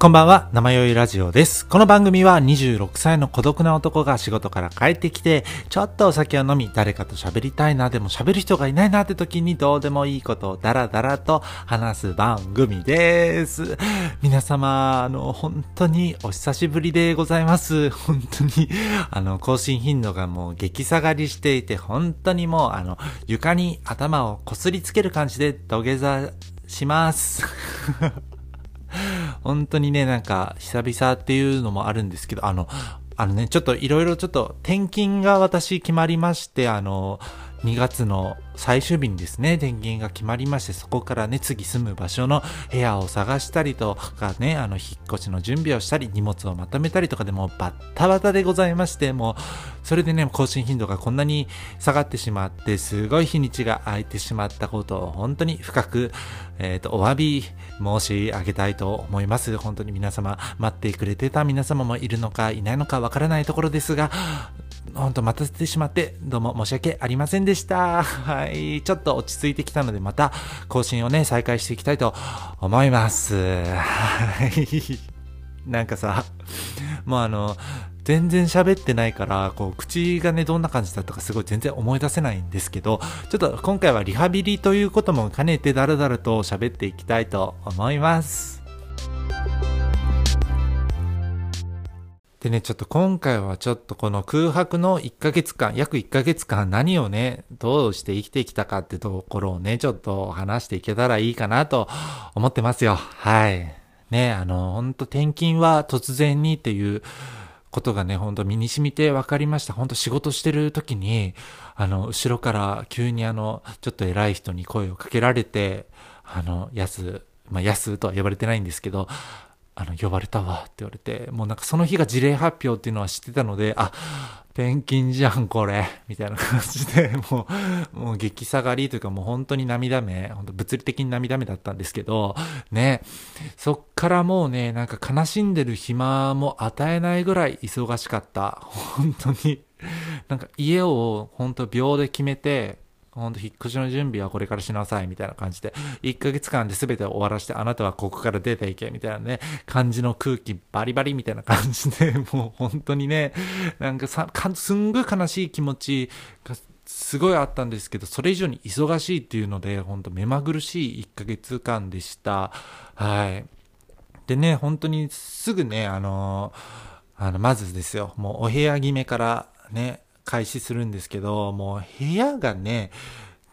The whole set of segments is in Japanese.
こんばんは、生酔いラジオです。この番組は26歳の孤独な男が仕事から帰ってきて、ちょっとお酒を飲み、誰かと喋りたいな、でも喋る人がいないなって時にどうでもいいことをダラダラと話す番組です。皆様、あの、本当にお久しぶりでございます。本当に、あの、更新頻度がもう激下がりしていて、本当にもう、あの、床に頭をこすりつける感じで土下座します。本当にね、なんか、久々っていうのもあるんですけど、あの、あのね、ちょっといろいろちょっと転勤が私決まりまして、あの、2月の最終日にですね、転勤が決まりまして、そこからね、次住む場所の部屋を探したりとかね、あの、引っ越しの準備をしたり、荷物をまとめたりとかでもうバッタバタでございまして、もう、それでね、更新頻度がこんなに下がってしまって、すごい日にちが空いてしまったことを本当に深く、えっ、と、お詫び申し上げたいと思います。本当に皆様、待ってくれてた皆様もいるのかいないのかわからないところですが、本当待たせてしまって、どうも申し訳ありませんでした。はい。ちょっと落ち着いてきたので、また更新をね、再開していきたいと思います。はい。なんかさ、もうあの、全然喋ってないから、こう、口がね、どんな感じだったかすごい全然思い出せないんですけど、ちょっと今回はリハビリということも兼ねてだらだらと喋っていきたいと思います。でね、ちょっと今回はちょっとこの空白の1ヶ月間、約1ヶ月間何をね、どうして生きてきたかってところをね、ちょっと話していけたらいいかなと思ってますよ。はい。ね、あの、ほんと転勤は突然にっていうことがね、ほんと身に染みて分かりました。ほんと仕事してる時に、あの、後ろから急にあの、ちょっと偉い人に声をかけられて、あの、やす、まあ、やすとは呼ばれてないんですけど、あの、呼ばれたわって言われて、もうなんかその日が事例発表っていうのは知ってたので、あ、転勤じゃん、これ。みたいな感じで、もう、もう激下がりというかもう本当に涙目、本当物理的に涙目だったんですけど、ね、そっからもうね、なんか悲しんでる暇も与えないぐらい忙しかった。本当に。なんか家を本当秒で決めて、ほんと引っ越しの準備はこれからしなさいみたいな感じで、1ヶ月間で全て終わらして、あなたはここから出ていけみたいなね、感じの空気バリバリみたいな感じで、もう本当にね、なんかさ、かすんごい悲しい気持ちがすごいあったんですけど、それ以上に忙しいっていうので、本当目まぐるしい1ヶ月間でした。はい。でね、本当にすぐね、あの、あの、まずですよ、もうお部屋決めからね、開始するんですけど、もう部屋がね、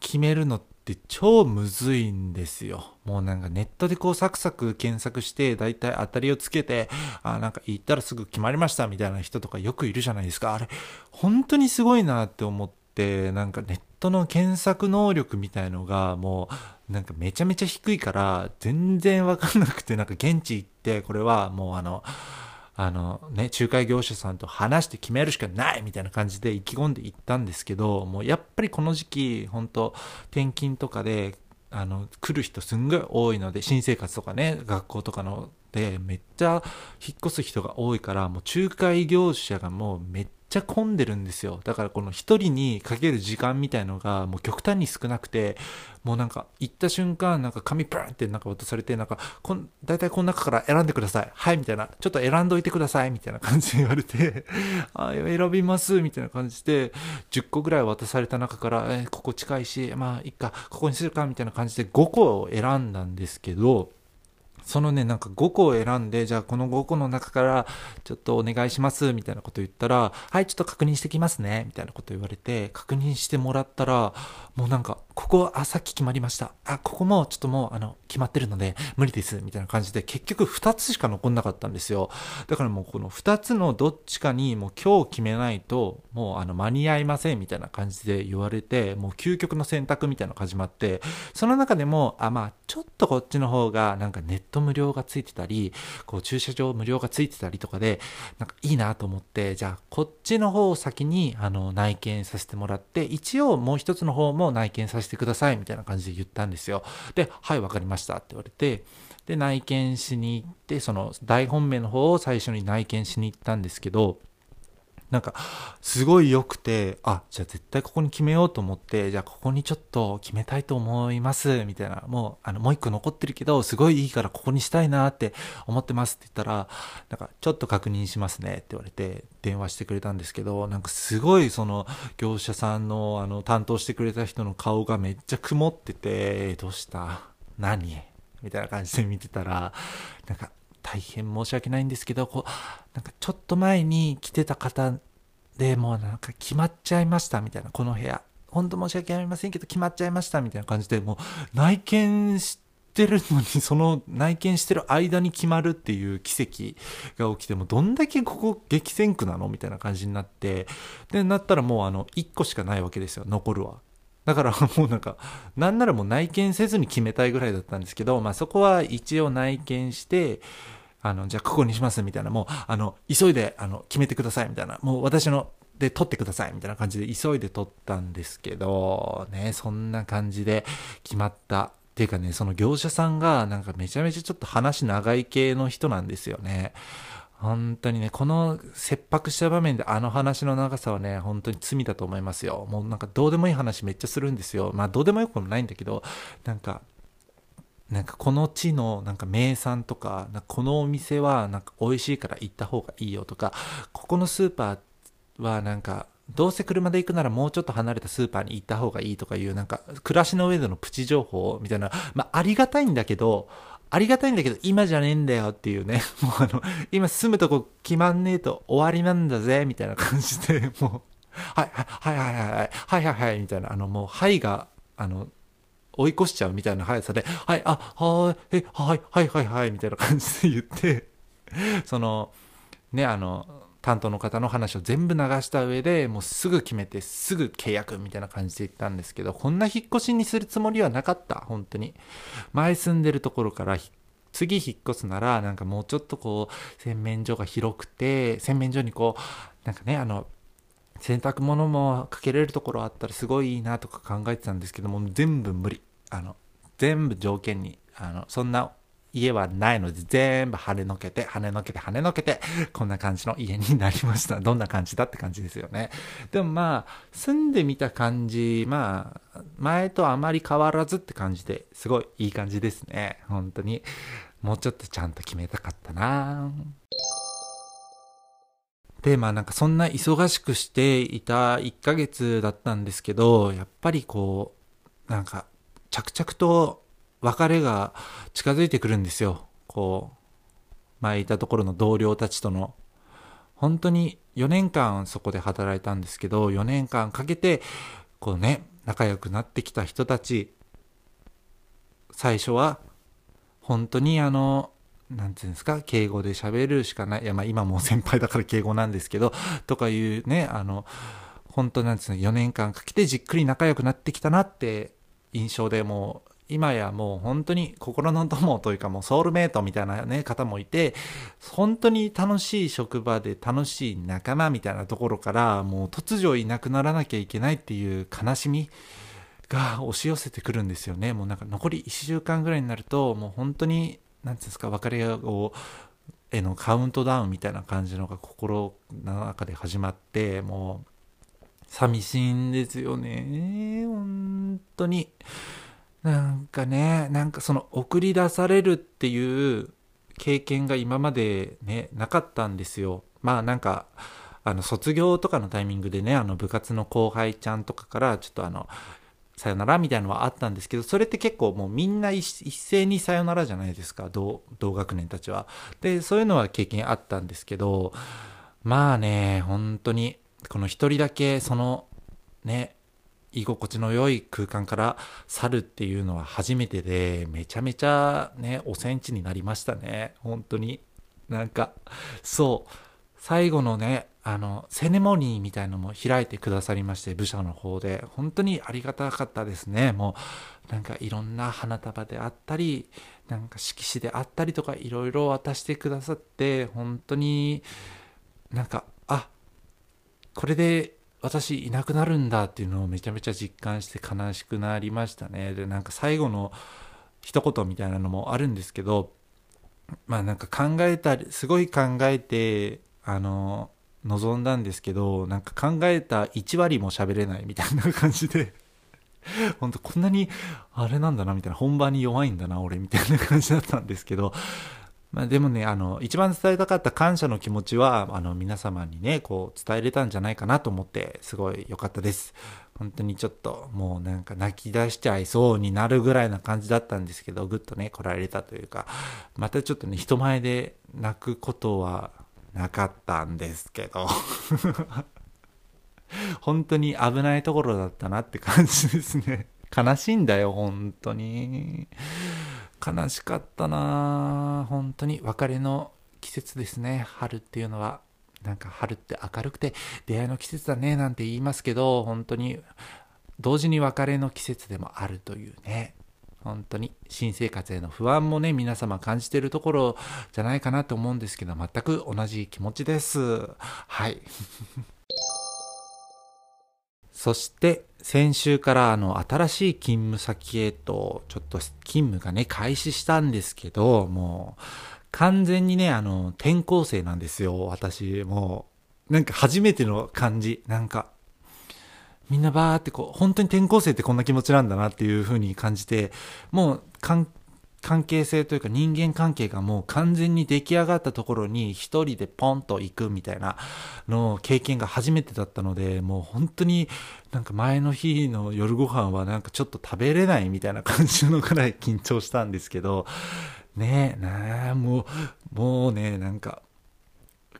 決めるのって超むずいんですよ。もうなんかネットでこうサクサク検索して、だいたい当たりをつけて、あ、なんか言ったらすぐ決まりましたみたいな人とかよくいるじゃないですか。あれ、本当にすごいなって思って、なんかネットの検索能力みたいのがもう、なんかめちゃめちゃ低いから、全然わかんなくて、なんか現地行って、これはもうあの、あのね、仲介業者さんと話して決めるしかないみたいな感じで意気込んでいったんですけど、もうやっぱりこの時期、本当転勤とかで、あの、来る人すんごい多いので、新生活とかね、学校とかので、めっちゃ引っ越す人が多いから、もう仲介業者がもうめっちゃ混んでるんですよ。だからこの一人にかける時間みたいのがもう極端に少なくて、もうなんか行った瞬間、なんか紙プランってなんか渡されて、なんかこん、大体この中から選んでください。はい、みたいな。ちょっと選んどいてください。みたいな感じで言われて、あ、選びます。みたいな感じで、10個ぐらい渡された中から、えーここ近いし、まあ、いっか、ここにするか、みたいな感じで5個を選んだんですけど、そのね、なんか5個を選んで、じゃあこの5個の中からちょっとお願いします、みたいなこと言ったら、はい、ちょっと確認してきますね、みたいなこと言われて、確認してもらったら、もうなんか、ここ、あ、さっき決まりました。あ、ここもちょっともう、あの、決まってるので、無理です、みたいな感じで、結局2つしか残んなかったんですよ。だからもうこの2つのどっちかにもう今日決めないと、もうあの、間に合いません、みたいな感じで言われて、もう究極の選択みたいなのが始まって、その中でも、あ、まあ、ちょっとこっちの方が、なんかネット無料がついてたり、こう駐車場無料がついてたりとかで、なんかいいなと思って、じゃあこっちの方を先に、あの、内見させてもらって、一応もう一つの方も内見させてください、みたいな感じで言ったんですよ。で、はい、わかりましたって言われて、で、内見しに行って、その大本命の方を最初に内見しに行ったんですけど、なんか、すごい良くて、あ、じゃあ絶対ここに決めようと思って、じゃあここにちょっと決めたいと思います、みたいな。もう、あの、もう一個残ってるけど、すごいいいからここにしたいなって思ってますって言ったら、なんか、ちょっと確認しますねって言われて、電話してくれたんですけど、なんかすごいその、業者さんの、あの、担当してくれた人の顔がめっちゃ曇ってて、どうした？何？みたいな感じで見てたら、なんか、大変申し訳ないんですけど、こう、なんかちょっと前に来てた方でもうなんか決まっちゃいましたみたいな、この部屋。本当申し訳ありませんけど決まっちゃいましたみたいな感じで、もう内見してるのに、その内見してる間に決まるっていう奇跡が起きて、もどんだけここ激戦区なのみたいな感じになって、で、なったらもうあの、1個しかないわけですよ、残るは。だから もうなんか、なんならもう内見せずに決めたいぐらいだったんですけど、まあそこは一応内見して、あの、じゃあここにしますみたいな、もう、あの、急いで、あの、決めてくださいみたいな、もう私ので撮ってくださいみたいな感じで急いで撮ったんですけど、ね、そんな感じで決まった。っていうかね、その業者さんがなんかめちゃめちゃちょっと話長い系の人なんですよね。本当にね、この切迫した場面であの話の長さはね、本当に罪だと思いますよ。もうなんかどうでもいい話めっちゃするんですよ。まあどうでもよくもないんだけど、なんか、なんかこの地のなんか名産とか、かこのお店はなんか美味しいから行った方がいいよとか、ここのスーパーはなんかどうせ車で行くならもうちょっと離れたスーパーに行った方がいいとかいうなんか暮らしの上でのプチ情報みたいな、まあありがたいんだけど、ありがたいんだけど、今じゃねえんだよっていうね、もうあの、今住むとこ決まんねえと終わりなんだぜ、みたいな感じで、もう、はい、はいはいはいはい、はいはいはい、みたいな、あの、もう、はいが、あの、追い越しちゃうみたいな速さで、はい、あ、はい、え、はい、はいはいはい、みたいな感じで言って、その、ね、あの、担当の方の話を全部流した上でもうすぐ決めてすぐ契約みたいな感じで言ったんですけどこんな引っ越しにするつもりはなかった。本当に。前住んでるところから次引っ越すならなんかもうちょっとこう洗面所が広くて洗面所にこうなんかねあの洗濯物もかけれるところあったらすごいいいなとか考えてたんですけども全部無理。あの全部条件にあのそんな家はないので全部跳ねのけて、跳ねのけて、跳ねのけて、こんな感じの家になりました。どんな感じだって感じですよね。でもまあ、住んでみた感じ、まあ、前とあまり変わらずって感じで、すごいいい感じですね。本当に。もうちょっとちゃんと決めたかったなで、まあなんかそんな忙しくしていた1ヶ月だったんですけど、やっぱりこう、なんか着々と別れが近づいてくるんですよ。こう、前いたところの同僚たちとの。本当に4年間そこで働いたんですけど、4年間かけて、こうね、仲良くなってきた人たち、最初は、本当にあの、なんていうんですか、敬語で喋るしかない。いや、まあ今もう先輩だから 敬語なんですけど、とかいうね、あの、本当なんですね、4年間かけてじっくり仲良くなってきたなって印象でもう今やもう本当に心の友というかもうソウルメイトみたいなね方もいて、本当に楽しい職場で楽しい仲間みたいなところからもう突如いなくならなきゃいけないっていう悲しみが押し寄せてくるんですよね。もうなんか残り1週間ぐらいになるともう本当に、なんていうんですか、別れをへのカウントダウンみたいな感じのが心の中で始まって、もう寂しいんですよね。本当に。なんかね、なんかその送り出されるっていう経験が今までね、なかったんですよ。まあなんか、あの卒業とかのタイミングでね、あの部活の後輩ちゃんとかからちょっとあの、さよならみたいなのはあったんですけど、それって結構もうみんな一斉にさよならじゃないですか、同学年たちは。で、そういうのは経験あったんですけど、まあね、本当に、この一人だけそのね、居心地の良い空間から去るっていうのは初めてで、めちゃめちゃね、おセンチになりましたね。本当に。なんか、そう、最後のね、あの、セレモニーみたいのも開いてくださりまして、部署の方で、本当にありがたかったですね。もう、なんかいろんな花束であったり、なんか色紙であったりとか、いろいろ渡してくださって、本当になんか、あ、これで私いなくなるんだっていうのをめちゃめちゃ実感して悲しくなりましたね。で、なんか最後の一言みたいなのもあるんですけど、まあなんか考えたり、すごい考えて、あの、臨んだんですけど、なんか考えた1割も喋れないみたいな感じで、本当こんなに、あれなんだな、みたいな、本番に弱いんだな、俺、みたいな感じだったんですけど、まあでもね、あの、一番伝えたかった感謝の気持ちは、あの、皆様にね、こう、伝えれたんじゃないかなと思って、すごい良かったです。本当にちょっと、もうなんか泣き出しちゃいそうになるぐらいな感じだったんですけど、ぐっとね、来られたというか、またちょっとね、人前で泣くことはなかったんですけど、本当に危ないところだったなって感じですね。悲しいんだよ、本当に。悲しかったな。本当に別れの季節ですね。春っていうのは。なんか春って明るくて出会いの季節だね。なんて言いますけど本当に同時に別れの季節でもあるというね。本当に新生活への不安もね皆様感じてるところじゃないかなと思うんですけど全く同じ気持ちです。はい。そして先週からあの新しい勤務先へとちょっと勤務がね開始したんですけどもう完全にねあの転校生なんですよ私もう。なんか初めての感じ。なんかみんなバーってこう本当に転校生ってこんな気持ちなんだなっていう風に感じてもう関係性というか人間関係がもう完全に出来上がったところに一人でポンと行くみたいなの経験が初めてだったので、もう本当になんか前の日の夜ご飯はなんかちょっと食べれないみたいな感じのくらい緊張したんですけど、ねえ、な、もう、もうね、なんか、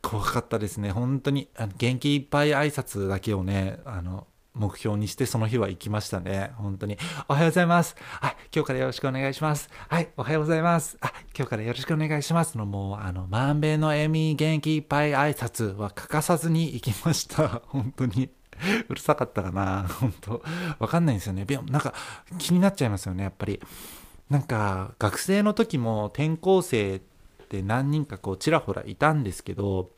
怖かったですね。本当に、元気いっぱい挨拶だけをね、あの、目標にしてその日は行きましたね。本当に。おはようございます。はい、今日からよろしくお願いします。はい、おはようございます。あ、今日からよろしくお願いしますの、もう、あの、まんべんの笑み、元気いっぱい挨拶は欠かさずに行きました。本当に。うるさかったかな本当。わかんないんですよね。なんか、気になっちゃいますよね、やっぱり。なんか、学生の時も転校生って何人かこう、ちらほらいたんですけど、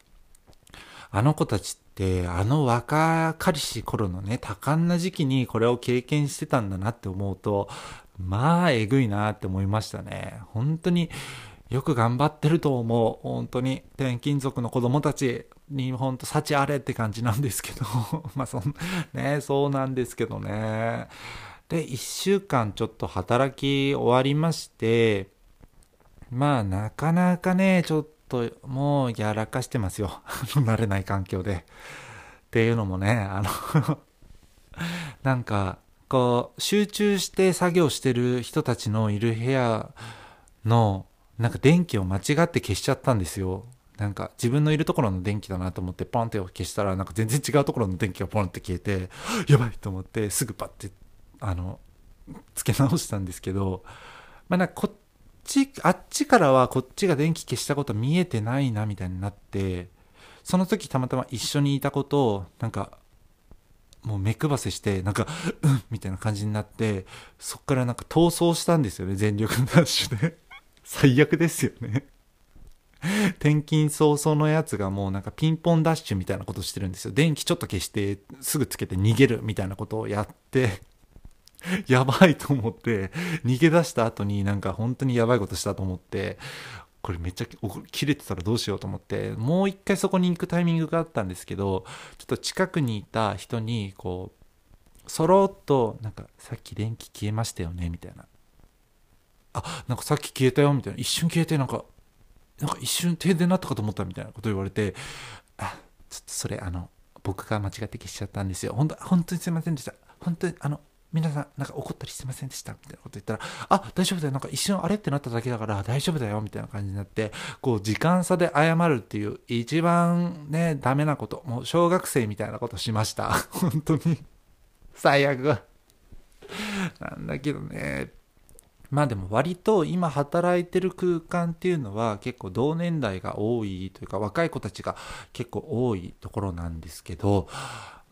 あの子たちって、あの若かりし頃のね、多感な時期にこれを経験してたんだなって思うと、まあ、えぐいなって思いましたね。本当によく頑張ってると思う。本当に転勤族の子供たちに本当幸あれって感じなんですけど、まあそん、ね、そうなんですけどね。で、一週間ちょっと働き終わりまして、まあなかなかね、ちょっともうやらかしてますよ。慣れない環境で。っていうのもねあの なんかこう集中して作業してる人たちのいる部屋のなんか電気を間違って消しちゃったんですよ。なんか自分のいるところの電気だなと思ってポンって消したらなんか全然違うところの電気がポンって消えて やばいと思ってすぐパッてあのつけ直したんですけどまあなんかこち、あっちからはこっちが電気消したこと見えてないなみたいになって、その時たまたま一緒にいたことを、なんか、もう目配せして、なんか、うんみたいな感じになって、そっからなんか逃走したんですよね、全力ダッシュで。最悪ですよね。転勤早々のやつがもうなんかピンポンダッシュみたいなことしてるんですよ。電気ちょっと消してすぐつけて逃げるみたいなことをやって、やばいと思って、逃げ出した後になんか本当にやばいことしたと思って、これめっちゃ切れてたらどうしようと思って、もう一回そこに行くタイミングがあったんですけど、ちょっと近くにいた人に、こう、そろっと、なんか、さっき電気消えましたよね、みたいな。あ、なんかさっき消えたよ、みたいな。一瞬消えて、なんか、なんか一瞬停電になったかと思ったみたいなこと言われて、あ、ちょっとそれ、あの、僕が間違って消しちゃったんですよ。本当、本当にすいませんでした。本当に、あの、皆さん、なんか怒ったりしてませんでした？みたいなこと言ったら、あ、大丈夫だよ。なんか一瞬あれってなっただけだから大丈夫だよ。みたいな感じになって、こう、時間差で謝るっていう一番ね、ダメなこと。もう小学生みたいなことしました。本当に。最悪。なんだけどね。まあでも割と今働いてる空間っていうのは結構同年代が多いというか若い子たちが結構多いところなんですけど、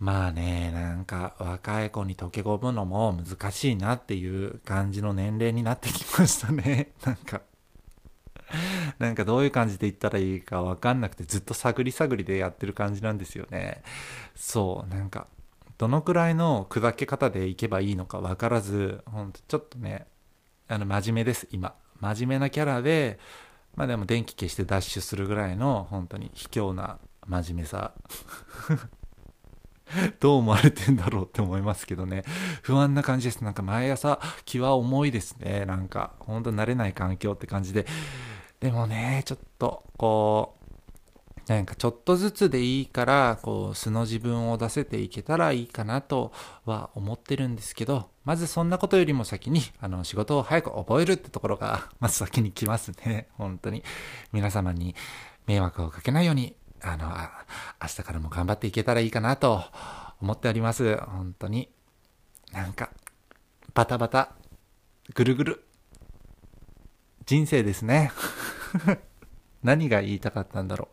まあね、なんか若い子に溶け込むのも難しいなっていう感じの年齢になってきましたね。なんか、なんかどういう感じで言ったらいいかわかんなくてずっと探り探りでやってる感じなんですよね。そう、なんか、どのくらいの砕け方でいけばいいのかわからず、ほんとちょっとね、あの、真面目です、今。真面目なキャラで、まあでも電気消してダッシュするぐらいの本当に卑怯な真面目さ。どう思われてんだろうって思いますけどね。不安な感じです。なんか毎朝気は重いですね。なんか、ほんと慣れない環境って感じで。でもね、ちょっと、こう、なんかちょっとずつでいいから、こう、素の自分を出せていけたらいいかなとは思ってるんですけど、まずそんなことよりも先に、あの、仕事を早く覚えるってところが、まず先に来ますね。本当に。皆様に迷惑をかけないように、あの、明日からも頑張っていけたらいいかなと思っております。本当に。なんか、バタバタ、ぐるぐる、人生ですね。何が言いたかったんだろ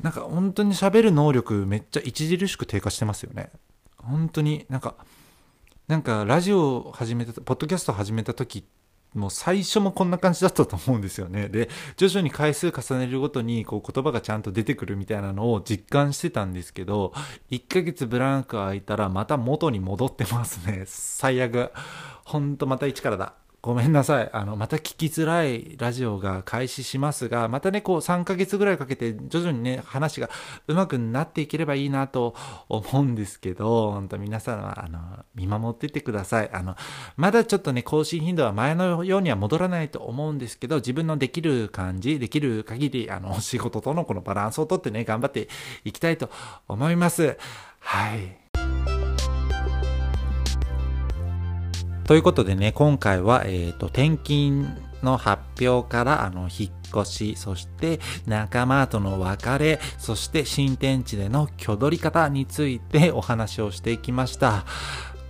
う。なんか本当に喋る能力めっちゃ著しく低下してますよね。本当になんか、なんかラジオを始めた、ポッドキャスト始めた時っもう最初もこんな感じだったと思うんですよね。で、徐々に回数重ねるごとにこう言葉がちゃんと出てくるみたいなのを実感してたんですけど、1ヶ月ブランク空いたらまた元に戻ってますね。最悪。ほんとまた一からだ。ごめんなさい。あの、また聞きづらいラジオが開始しますが、またね、こう3ヶ月ぐらいかけて徐々にね、話が上手くなっていければいいなと思うんですけど、本当皆さんは、あの、見守っててください。あの、まだちょっとね、更新頻度は前のようには戻らないと思うんですけど、自分のできる感じ、できる限り、あの、仕事とのこのバランスをとってね、頑張っていきたいと思います。はい。ということでね、今回は、えっ、ー、と、転勤の発表から、あの、引っ越し、そして仲間との別れ、そして新天地での挙取り方についてお話をしていきました。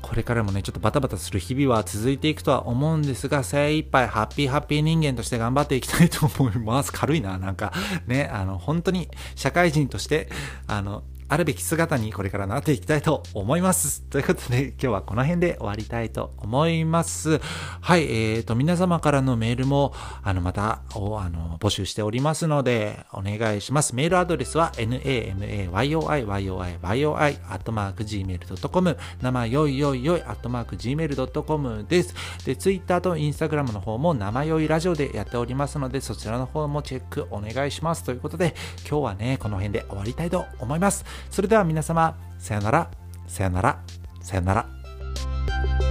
これからもね、ちょっとバタバタする日々は続いていくとは思うんですが、精一杯ハッピーハッピー人間として頑張っていきたいと思います。軽いな、なんか。ね、あの、本当に社会人として、あの、あるべき姿にこれからなっていきたいと思います。ということで、今日はこの辺で終わりたいと思います。はい、えーと、皆様からのメールも、あの、また、お、あの、募集しておりますので、お願いします。メールアドレスは、namayoiyoi, アットマーク gmail.com、生よいよいよい、アットマーク gmail.com です。で、ツイッターとインスタグラムの方も、生よいラジオでやっておりますので、そちらの方もチェックお願いします。ということで、今日はね、この辺で終わりたいと思います。それでは皆様、さよなら、さよなら、さよなら。